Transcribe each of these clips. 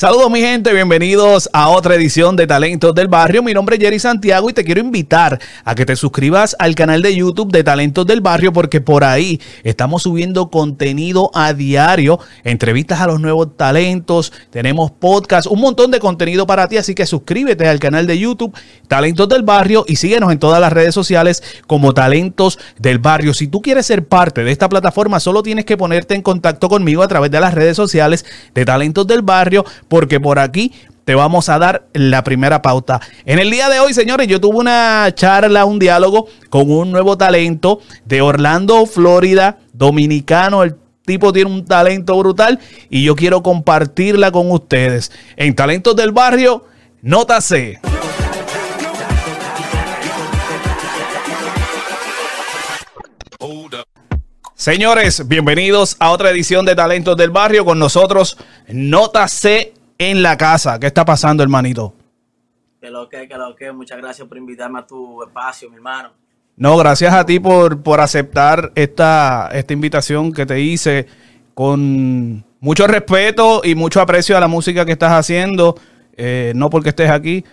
Saludos mi gente, bienvenidos a otra edición de Talentos del Barrio. Mi nombre es Jerry Santiago y te quiero invitar a que te suscribas al canal de YouTube de Talentos del Barrio porque por ahí estamos subiendo contenido a diario, entrevistas a los nuevos talentos, tenemos podcast, un montón de contenido para ti, así que suscríbete al canal de YouTube Talentos del Barrio y síguenos en todas las redes sociales como Talentos del Barrio. Si tú quieres ser parte de esta plataforma, solo tienes que ponerte en contacto conmigo a través de las redes sociales de Talentos del Barrio porque por aquí te vamos a dar la primera pauta. En el día de hoy, señores, yo tuve una charla, un diálogo con un nuevo talento de Orlando, Florida, dominicano. El tipo tiene un talento brutal y yo quiero compartirla con ustedes. En Talentos del Barrio, nota C. Señores, bienvenidos a otra edición de Talentos del Barrio. Con nosotros, Nota C en la casa. ¿Qué está pasando, hermanito? Que lo que, que lo que. Muchas gracias por invitarme a tu espacio, mi hermano. No, gracias a ti por, por aceptar esta, esta invitación que te hice con mucho respeto y mucho aprecio a la música que estás haciendo. Eh, no porque estés aquí.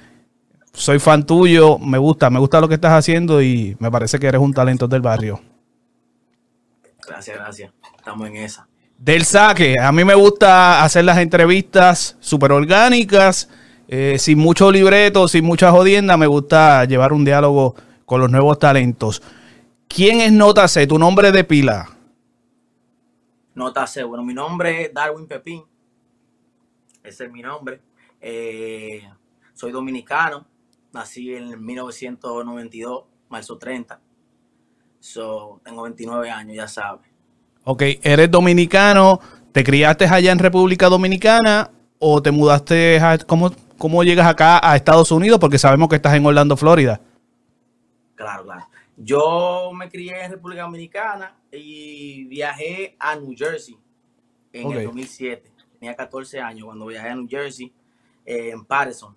Soy fan tuyo, me gusta, me gusta lo que estás haciendo y me parece que eres un talento del barrio. Gracias, gracias. Estamos en esa. Del saque, a mí me gusta hacer las entrevistas súper orgánicas, eh, sin mucho libreto, sin mucha jodienda. Me gusta llevar un diálogo con los nuevos talentos. ¿Quién es Nota C? ¿Tu nombre de pila? Nota C. Bueno, mi nombre es Darwin Pepín. Ese es mi nombre. Eh, soy dominicano. Nací en 1992, marzo 30. So, tengo 29 años, ya sabes. Ok, eres dominicano, ¿te criaste allá en República Dominicana o te mudaste a, ¿cómo, cómo llegas acá a Estados Unidos? Porque sabemos que estás en Orlando, Florida. Claro, claro. Yo me crié en República Dominicana y viajé a New Jersey en el 2007. Tenía 14 años cuando viajé a New Jersey, eh, en Patterson.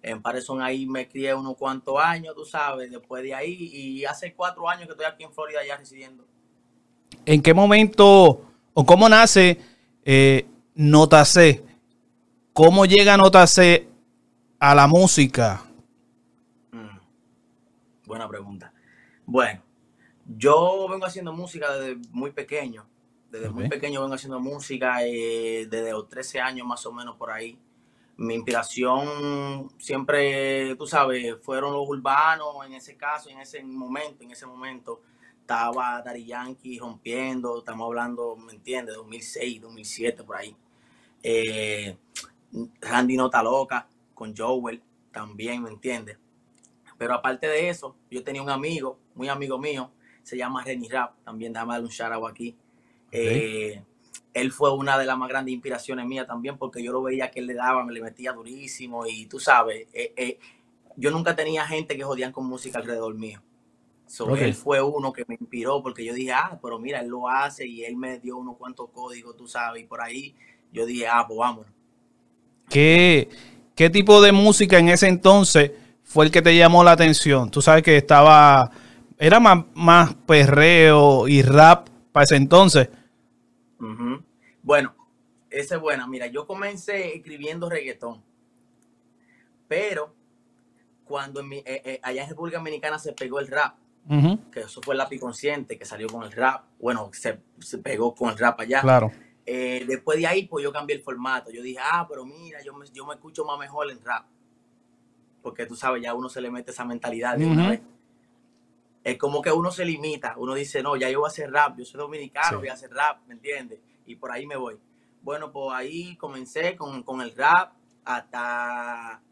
En Patterson ahí me crié unos cuantos años, tú sabes, después de ahí. Y hace cuatro años que estoy aquí en Florida ya residiendo. ¿En qué momento o cómo nace eh, Nota C? ¿Cómo llega Nota C a la música? Mm, buena pregunta. Bueno, yo vengo haciendo música desde muy pequeño. Desde muy pequeño vengo haciendo música, eh, desde los 13 años más o menos por ahí mi inspiración siempre, tú sabes, fueron los urbanos en ese caso, en ese momento, en ese momento estaba Dari Yankee rompiendo, estamos hablando, ¿me entiendes? 2006, 2007, por ahí. Eh, Randy Nota Loca con Joel, también, ¿me entiendes? Pero aparte de eso, yo tenía un amigo, muy amigo mío, se llama Renny Rap, también déjame darle un shout aquí. Eh, él fue una de las más grandes inspiraciones mías también, porque yo lo veía que él le daba, me le metía durísimo y tú sabes, eh, yo nunca tenía gente que jodían con música alrededor mío. Él fue uno que me inspiró porque yo dije, ah, pero mira, él lo hace y él me dio unos cuantos códigos, tú sabes, y por ahí yo dije, ah, pues vámonos. ¿Qué, ¿Qué tipo de música en ese entonces fue el que te llamó la atención? Tú sabes que estaba, era más, más perreo y rap para ese entonces. Bueno, esa es buena. Mira, yo comencé escribiendo reggaetón, pero cuando eh, eh, allá en República Dominicana se pegó el rap, que eso fue el lápiz consciente que salió con el rap, bueno, se, pegó con el rap allá. Claro. Eh, después de ahí, pues yo cambié el formato. Yo dije, ah, pero mira, yo me, yo me escucho más mejor en rap. Porque tú sabes, ya uno se le mete esa mentalidad de una vez es como que uno se limita, uno dice, no, ya yo voy a hacer rap, yo soy dominicano, voy a hacer rap, ¿me entiendes? Y por ahí me voy. Bueno, pues ahí comencé con, el rap hasta...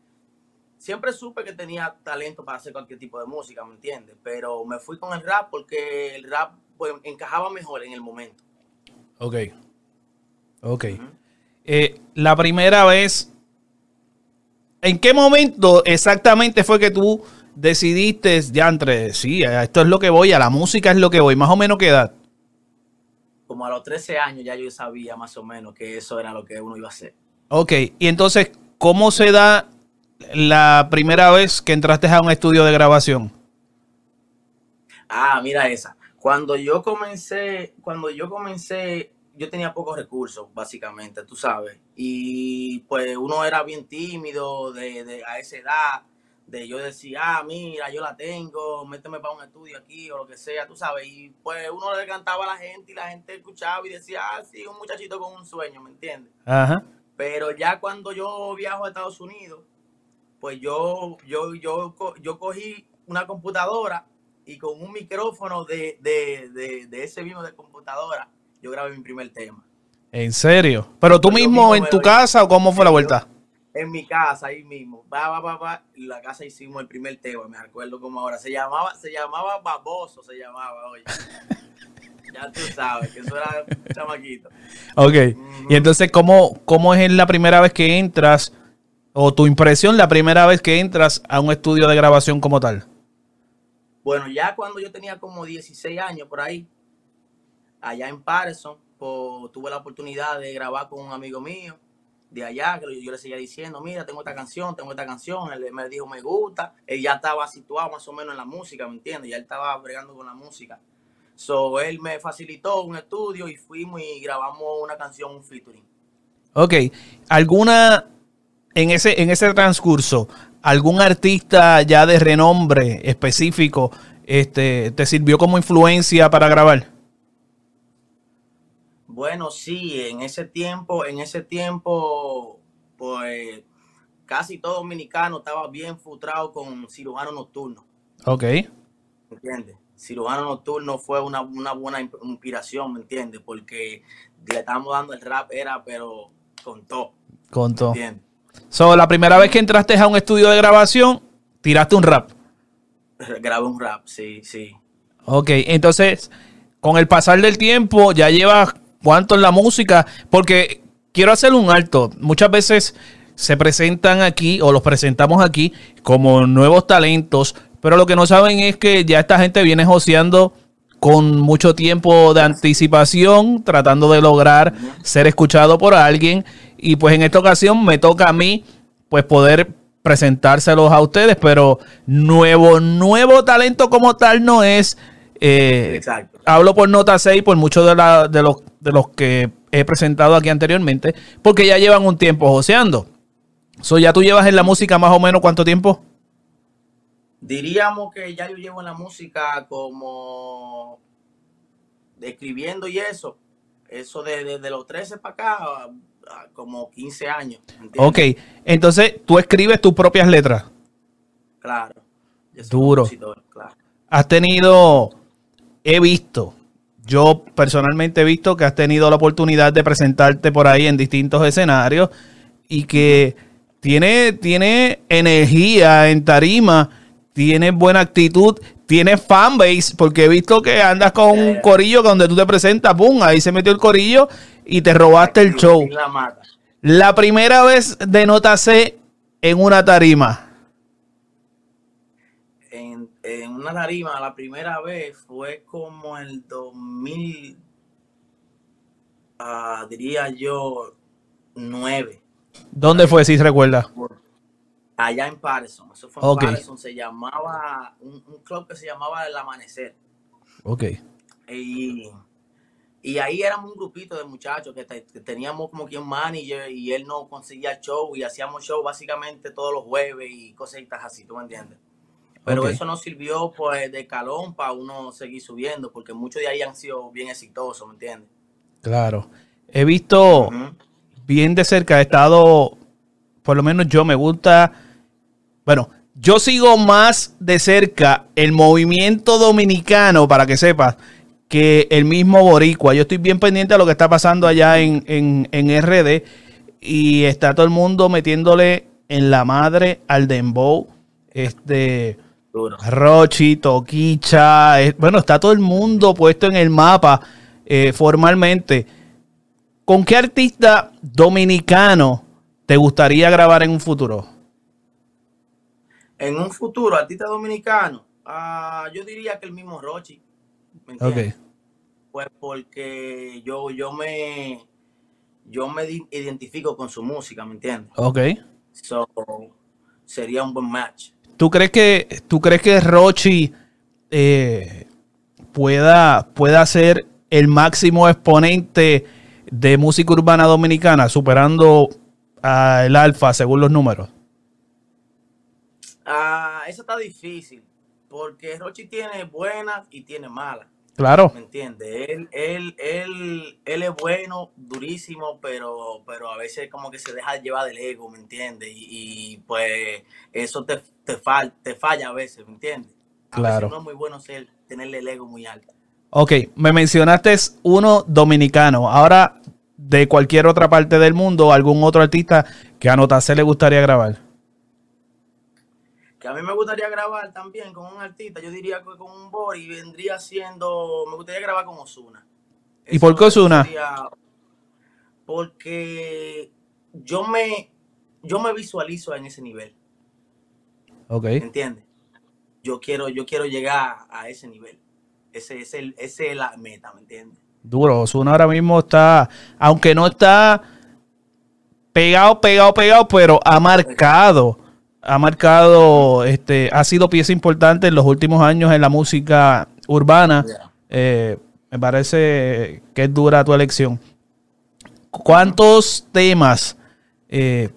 Siempre supe que tenía talento para hacer cualquier tipo de música, ¿me entiendes? Pero me fui con el rap porque el rap pues, encajaba mejor en el momento. Ok. Ok. Eh, la primera vez, ¿en qué momento exactamente fue que tú decidiste, ya entre, sí, esto es lo que voy, a la música es lo que voy, más o menos qué edad? Como a los 13 años ya yo sabía más o menos que eso era lo que uno iba a hacer. Ok, y entonces, ¿cómo se da la primera vez que entraste a un estudio de grabación? Ah, mira esa. Cuando yo comencé, cuando yo comencé, yo tenía pocos recursos, básicamente, tú sabes. Y pues uno era bien tímido de, de, a esa edad, de yo decir, ah, mira, yo la tengo, méteme para un estudio aquí o lo que sea, tú sabes. Y pues uno le cantaba a la gente y la gente escuchaba y decía, ah, sí, un muchachito con un sueño, ¿me entiendes? Ajá. Pero ya cuando yo viajo a Estados Unidos, pues yo, yo, yo, yo cogí una computadora y con un micrófono de, de, de, de ese mismo de computadora, yo grabé mi primer tema. ¿En serio? ¿Pero tú mismo en tu casa o cómo fue la vuelta? En mi casa, ahí mismo. Va, va, va, va. En la casa hicimos el primer tema, me acuerdo como ahora. Se llamaba, se llamaba Baboso, se llamaba, oye. ya tú sabes, que eso era un chamaquito. Ok. Y entonces, ¿cómo, ¿cómo es la primera vez que entras, o tu impresión la primera vez que entras a un estudio de grabación como tal? Bueno, ya cuando yo tenía como 16 años por ahí, allá en Patterson, pues, tuve la oportunidad de grabar con un amigo mío de allá, que yo le seguía diciendo, mira, tengo esta canción, tengo esta canción, él me dijo, me gusta, él ya estaba situado más o menos en la música, ¿me entiendes? Ya él estaba bregando con la música. So, él me facilitó un estudio y fuimos y grabamos una canción, un featuring. Ok, ¿alguna, en ese, en ese transcurso, algún artista ya de renombre específico este, te sirvió como influencia para grabar? Bueno, sí, en ese tiempo, en ese tiempo, pues casi todo dominicano estaba bien frustrado con cirujano nocturno. Ok. ¿Entiendes? Cirujano nocturno fue una, buena inspiración, ¿me entiendes? Porque le estábamos dando el rap, era, pero con todo. Con todo. So, la primera vez que entraste a un estudio de grabación, tiraste un rap. Grabé un rap, sí, sí. Ok, entonces, con el pasar del tiempo, ya llevas cuánto en la música, porque quiero hacer un alto. Muchas veces se presentan aquí o los presentamos aquí como nuevos talentos, pero lo que no saben es que ya esta gente viene joseando con mucho tiempo de anticipación, tratando de lograr ser escuchado por alguien y pues en esta ocasión me toca a mí pues poder presentárselos a ustedes, pero nuevo, nuevo talento como tal no es. Eh, Exacto. Hablo por nota 6 por muchos de, de, los, de los que he presentado aquí anteriormente, porque ya llevan un tiempo joseando. So, ¿Ya tú llevas en la música más o menos cuánto tiempo? Diríamos que ya yo llevo en la música como escribiendo y eso, eso desde de, los 13 para acá, como 15 años. Ok, entonces tú escribes tus propias letras. Claro. Duro. Claro. Has tenido, he visto, yo personalmente he visto que has tenido la oportunidad de presentarte por ahí en distintos escenarios y que tiene, tiene energía en tarima, tiene buena actitud, tiene fanbase, porque he visto que andas con un corillo donde tú te presentas, ¡pum! Ahí se metió el corillo y te robaste el show. La primera vez de Nota C en una tarima. En, una tarima, la primera vez fue como el 2000, ah, diría yo, 9. ¿Dónde fue, si recuerda? Allá en Patterson. Eso fue en Patterson. Se llamaba, un, un, club que se llamaba El Amanecer. Ok. Y y ahí éramos un grupito de muchachos que, teníamos como quien manager y él no conseguía show y hacíamos show básicamente todos los jueves y cositas así, ¿tú me entiendes? Pero eso nos sirvió pues de calón para uno seguir subiendo porque muchos de ahí han sido bien exitosos, ¿me entiendes? Claro. He visto bien de cerca, he estado, por lo menos yo me gusta, bueno, yo sigo más de cerca el movimiento dominicano, para que sepas que el mismo Boricua. Yo estoy bien pendiente de lo que está pasando allá en, en, RD y está todo el mundo metiéndole en la madre al Dembow. Este. Rochi, Toquicha. bueno, está todo el mundo puesto en el mapa eh, formalmente. ¿Con qué artista dominicano te gustaría grabar en un futuro? En un futuro, artista dominicano, ah, yo diría que el mismo Rochi. ¿me Pues porque yo, yo me yo me identifico con su música, ¿me entiendes? Ok. So, sería un buen match. ¿Tú crees que, tú crees que Rochi eh, pueda, pueda ser el máximo exponente de música urbana dominicana, superando al Alfa según los números? Ah, eso está difícil, porque Rochi tiene buenas y tiene malas. Claro. ¿Me entiendes? Él, él, él, él es bueno, durísimo, pero, pero a veces como que se deja llevar del ego, ¿me entiendes? Y, pues eso te, te, te falla a veces, ¿me entiendes? claro. no es muy bueno ser, tenerle el ego muy alto. Ok, me mencionaste uno dominicano. Ahora, de cualquier otra parte del mundo, algún otro artista que a se le gustaría grabar que a mí me gustaría grabar también con un artista, yo diría que con un Bori vendría siendo, me gustaría grabar con Osuna. ¿Y por qué Osuna? Porque yo me, yo me visualizo en ese nivel. Ok. ¿Entiendes? Yo quiero, yo quiero llegar a ese nivel. Ese, es el, ese es la meta, ¿me entiendes? Duro. Osuna ahora mismo está, aunque no está pegado, pegado, pegado, pero ha marcado ha marcado, este, ha sido pieza importante en los últimos años en la música urbana. Eh, me parece que es dura tu elección. ¿Cuántos temas eh,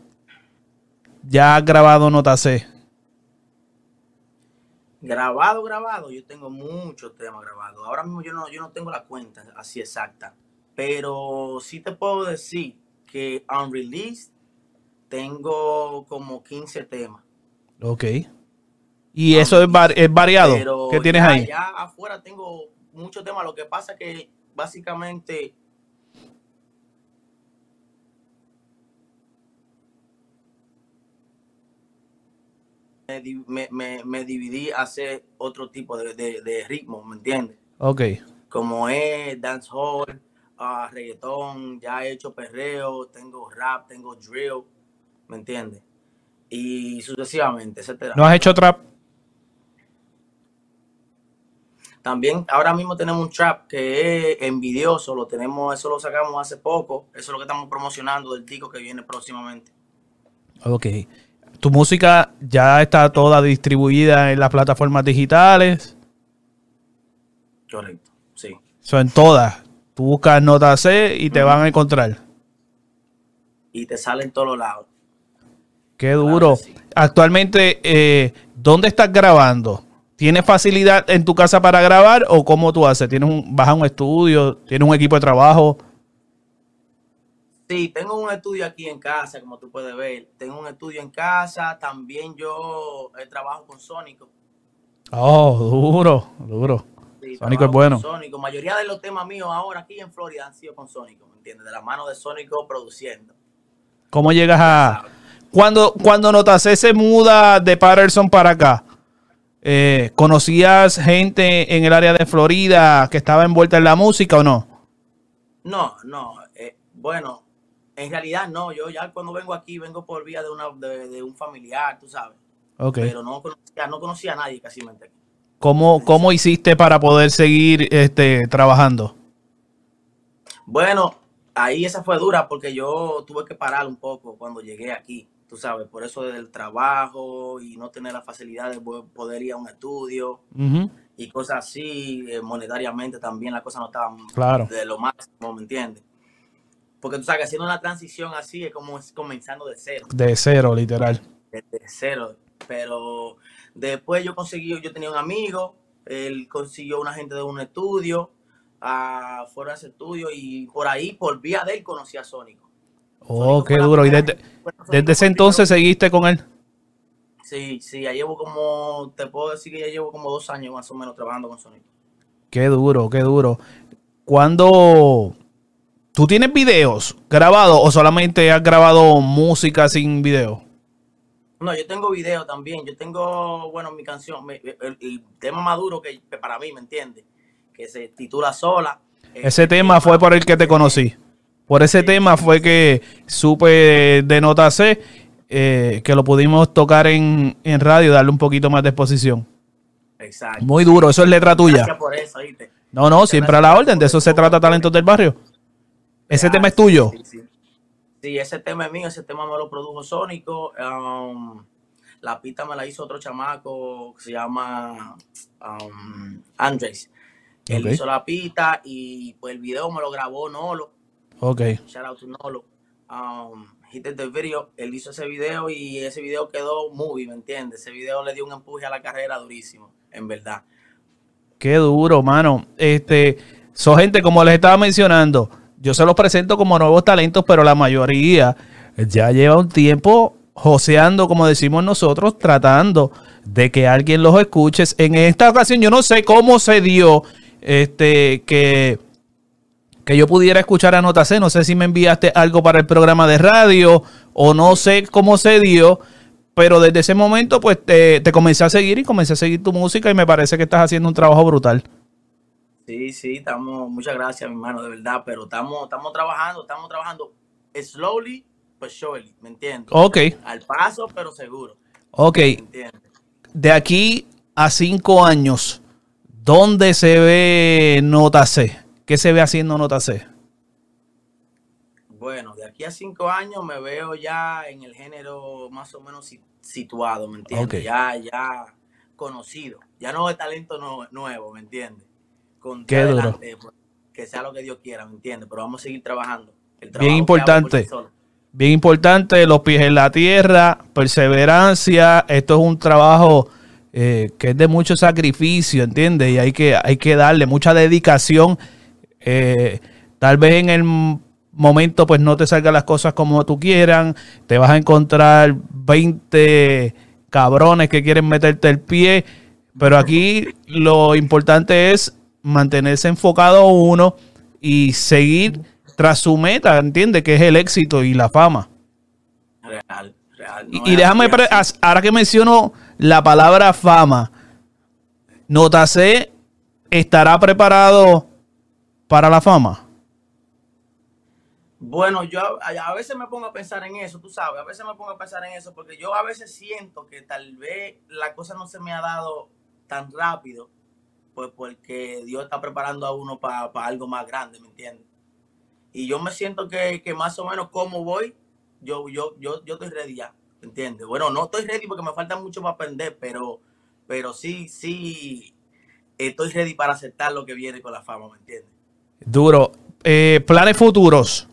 ya has grabado Nota C? Grabado, grabado, yo tengo muchos temas grabados. Ahora mismo yo no, yo no tengo la cuenta así exacta, pero sí te puedo decir que unreleased tengo como 15 temas. Ok. ¿Y eso es, es variado? ¿Qué tienes ahí? Ya afuera tengo muchos temas. Lo que pasa que básicamente me, me, me, dividí a hacer otro tipo de, de, ritmo, ¿me entiendes? Ok. Como es dancehall, uh, reggaetón, ya he hecho perreo, tengo rap, tengo drill, ¿me entiendes? Y sucesivamente, etcétera. ¿No has hecho trap? También ahora mismo tenemos un trap que es envidioso, lo tenemos, eso lo sacamos hace poco, eso es lo que estamos promocionando del disco que viene próximamente. Ok. ¿Tu música ya está toda distribuida en las plataformas digitales? Correcto, sí. Son todas. Tú buscas Nota C y te van a encontrar. Y te salen en todos lados. Qué duro. Actualmente, eh, ¿dónde estás grabando? ¿Tienes facilidad en tu casa para grabar o cómo tú haces? ¿Tienes un, ¿Vas a un estudio? ¿Tienes un equipo de trabajo? Sí, tengo un estudio aquí en casa, como tú puedes ver. Tengo un estudio en casa. También yo eh, trabajo con Sónico. Oh, duro, duro. Sónico es bueno. Sónico. Mayoría de los temas míos ahora aquí en Florida han sido con Sónico, ¿me entiendes? De la mano de Sónico produciendo. ¿Cómo llegas a, cuando, cuando Notacé se muda de Patterson para acá, eh, ¿conocías gente en el área de Florida que estaba envuelta en la música o no? No, no. Eh, bueno, en realidad no. Yo ya cuando vengo aquí vengo por vía de, una, de, un familiar, tú sabes. Okay. Pero no conocía, no conocía a nadie casi. ¿Cómo, ¿Cómo hiciste para poder seguir este, trabajando? Bueno, ahí esa fue dura porque yo tuve que parar un poco cuando llegué aquí tú sabes, por eso del trabajo y no tener la facilidad de poder ir a un estudio y cosas así, eh, monetariamente también las cosas no estaban de lo máximo, ¿me entiendes? Porque tú sabes, haciendo una transición así es como es comenzando de cero. De cero, literal. De, cero. Pero después yo conseguí, yo tenía un amigo, él consiguió una gente de un estudio, uh, fuera de ese estudio y por ahí, por vía de él, conocí a Sónico. Oh, qué duro. ¿Y desde, desde ese entonces seguiste con él? Sí, sí, ya llevo como, te puedo decir que ya llevo como dos años más o menos trabajando con Sonic. Qué duro, qué duro. ¿Cuándo tú tienes videos grabados o solamente has grabado música sin video? No, yo tengo video también. Yo tengo, bueno, mi canción, el, tema maduro que, para mí, ¿me entiendes? Que se titula Sola. Ese tema fue por el que te conocí. Por ese tema fue que supe de Nota C eh, que lo pudimos tocar en, radio, darle un poquito más de exposición. Exacto. Muy duro, eso es letra tuya. Gracias por eso, No, no, siempre a la orden, de eso se trata Talentos del Barrio. Ese tema es tuyo. Sí, ese tema es mío, ese tema me lo produjo Sónico. Um, la pista me la hizo otro chamaco que se llama um, Andrés. Él hizo la pista y pues el video me lo grabó Nolo Ok. Shout out to Nolo. Um, he did the video, él hizo ese video y ese video quedó movie, ¿me entiendes? Ese video le dio un empuje a la carrera durísimo, en verdad. Qué duro, mano. Este, son gente, como les estaba mencionando, yo se los presento como nuevos talentos, pero la mayoría ya lleva un tiempo joseando, como decimos nosotros, tratando de que alguien los escuche. En esta ocasión, yo no sé cómo se dio este que que yo pudiera escuchar a Nota C. No sé si me enviaste algo para el programa de radio o no sé cómo se dio, pero desde ese momento pues te, comencé a seguir y comencé a seguir tu música y me parece que estás haciendo un trabajo brutal. Sí, sí, estamos, muchas gracias, mi hermano, de verdad, pero estamos, estamos trabajando, estamos trabajando slowly, but surely, ¿me entiendes? Ok. Al paso, pero seguro. Ok. De aquí a cinco años, ¿dónde se ve Nota C? ¿Qué se ve haciendo Nota C? Bueno, de aquí a cinco años me veo ya en el género más o menos situado, ¿me entiendes? Ya, ya conocido. Ya no de talento nuevo, ¿me entiendes? Con Qué duro. Pues, que sea lo que Dios quiera, ¿me entiendes? Pero vamos a seguir trabajando. Bien importante. Bien importante, los pies en la tierra, perseverancia. Esto es un trabajo eh, que es de mucho sacrificio, ¿entiendes? Y hay que, hay que darle mucha dedicación eh, tal vez en el momento pues no te salgan las cosas como tú quieran, te vas a encontrar 20 cabrones que quieren meterte el pie, pero aquí lo importante es mantenerse enfocado uno y seguir tras su meta, ¿entiendes? Que es el éxito y la fama. Real, real. y, déjame, ahora que menciono la palabra fama, Notase estará preparado para la fama? Bueno, yo a, veces me pongo a pensar en eso, tú sabes, a veces me pongo a pensar en eso porque yo a veces siento que tal vez la cosa no se me ha dado tan rápido, pues porque Dios está preparando a uno para algo más grande, ¿me entiendes? Y yo me siento que, más o menos como voy, yo, yo, yo, yo estoy ready ya, ¿me entiendes? Bueno, no estoy ready porque me falta mucho para aprender, pero, pero sí, sí, estoy ready para aceptar lo que viene con la fama, ¿me entiendes? Duro. Eh, planes futuros.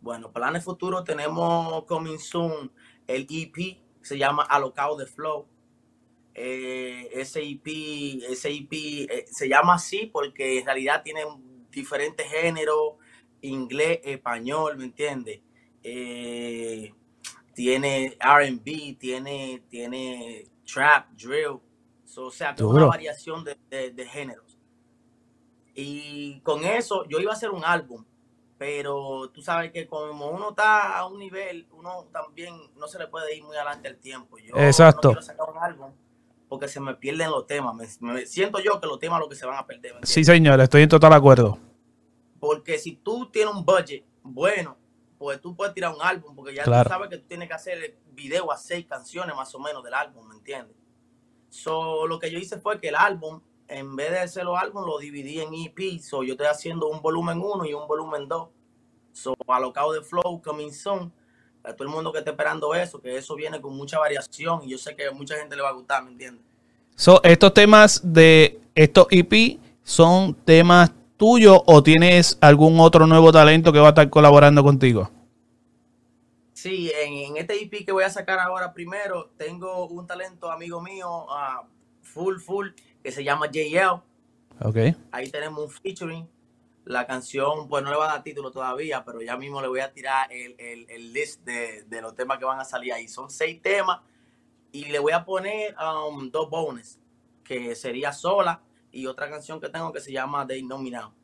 Bueno, planes futuros tenemos coming soon el EP, se llama Alocado de Flow. Eh, ese EP, ese EP eh, se llama así porque en realidad tiene diferentes géneros, inglés, español, ¿me entiendes? tiene RB, tiene, tiene trap, drill, o sea, una variación de, de, de géneros. Y con eso yo iba a hacer un álbum, pero tú sabes que como uno está a un nivel, uno también no se le puede ir muy adelante el tiempo. Yo Exacto. no quiero sacar un álbum porque se me pierden los temas. Me, siento yo que los temas lo que se van a perder. Sí, señor, estoy en total acuerdo. Porque si tú tienes un budget bueno, pues tú puedes tirar un álbum, porque ya tú sabes que tú tienes que hacer video a seis canciones más o menos del álbum, ¿me entiendes? So, lo que yo hice fue que el álbum en vez de hacer los álbumes, lo dividí en EP. So, yo estoy haciendo un volumen 1 y un volumen 2. So, alocado de flow, coming soon. A todo el mundo que esté esperando eso, que eso viene con mucha variación y yo sé que a mucha gente le va a gustar, ¿me entiendes? So, estos temas de estos EP son temas tuyos o tienes algún otro nuevo talento que va a estar colaborando contigo? Sí, en, este EP que voy a sacar ahora primero, tengo un talento amigo mío, uh, full, full, que se llama JL. Okay. Ahí tenemos un featuring. La canción, pues no le va a dar título todavía, pero ya mismo le voy a tirar el, el, list de, de, los temas que van a salir ahí. Son seis temas y le voy a poner um, dos bonus, que sería sola y otra canción que tengo que se llama The Nominado.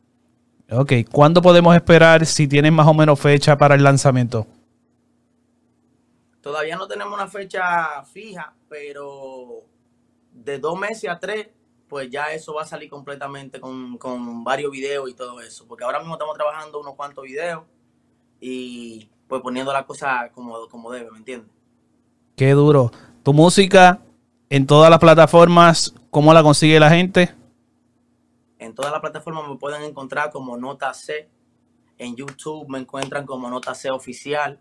Ok, ¿cuándo podemos esperar si tienen más o menos fecha para el lanzamiento? Todavía no tenemos una fecha fija, pero de dos meses a tres pues ya eso va a salir completamente con, varios videos y todo eso. Porque ahora mismo estamos trabajando unos cuantos videos y pues poniendo la cosa como, como debe, ¿me entiendes? Qué duro. Tu música en todas las plataformas, ¿cómo la consigue la gente? En todas las plataformas me pueden encontrar como Nota C. En YouTube me encuentran como Nota C Oficial.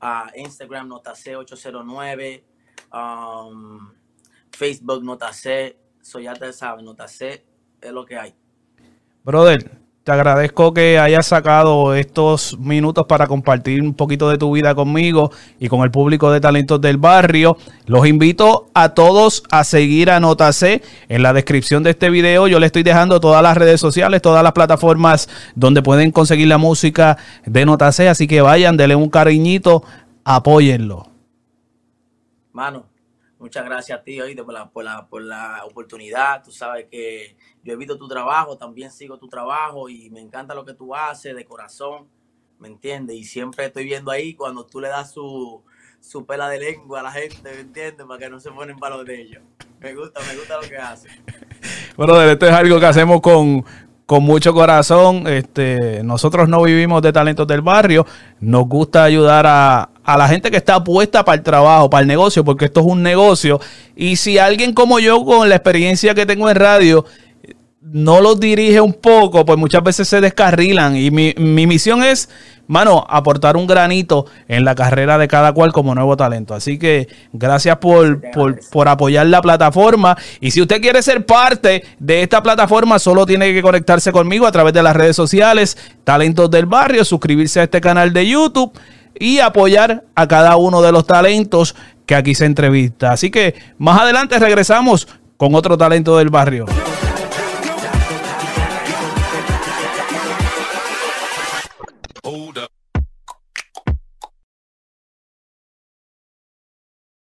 a Instagram Nota C 809. Um, Facebook Nota C, eso ya te sabes, Nota C es lo que hay. Brother, te agradezco que hayas sacado estos minutos para compartir un poquito de tu vida conmigo y con el público de talentos del barrio. Los invito a todos a seguir a Nota C. En la descripción de este video yo le estoy dejando todas las redes sociales, todas las plataformas donde pueden conseguir la música de Nota C. Así que vayan, denle un cariñito, apóyenlo. Mano, muchas gracias a ti, por la, por la, por la oportunidad. Tú sabes que yo he visto tu trabajo, también sigo tu trabajo y me encanta lo que tú haces de corazón, ¿me entiendes? Y siempre estoy viendo ahí cuando tú le das su, su pela de lengua a la gente, ¿me entiendes? Para que no se ponen palos de ellos. Me gusta, me gusta lo que haces. Bueno, esto es algo que hacemos con, con mucho corazón. Este, nosotros no vivimos de talentos del barrio. Nos gusta ayudar a, a, la gente que está puesta para el trabajo, para el negocio, porque esto es un negocio. Y si alguien como yo, con la experiencia que tengo en radio, no los dirige un poco, pues muchas veces se descarrilan. Y mi, misión es, mano, aportar un granito en la carrera de cada cual como nuevo talento. Así que gracias por, por, apoyar la plataforma. Y si usted quiere ser parte de esta plataforma, solo tiene que conectarse conmigo a través de las redes sociales, Talentos del Barrio, suscribirse a este canal de YouTube y apoyar a cada uno de los talentos que aquí se entrevista. Así que más adelante regresamos con otro talento del barrio.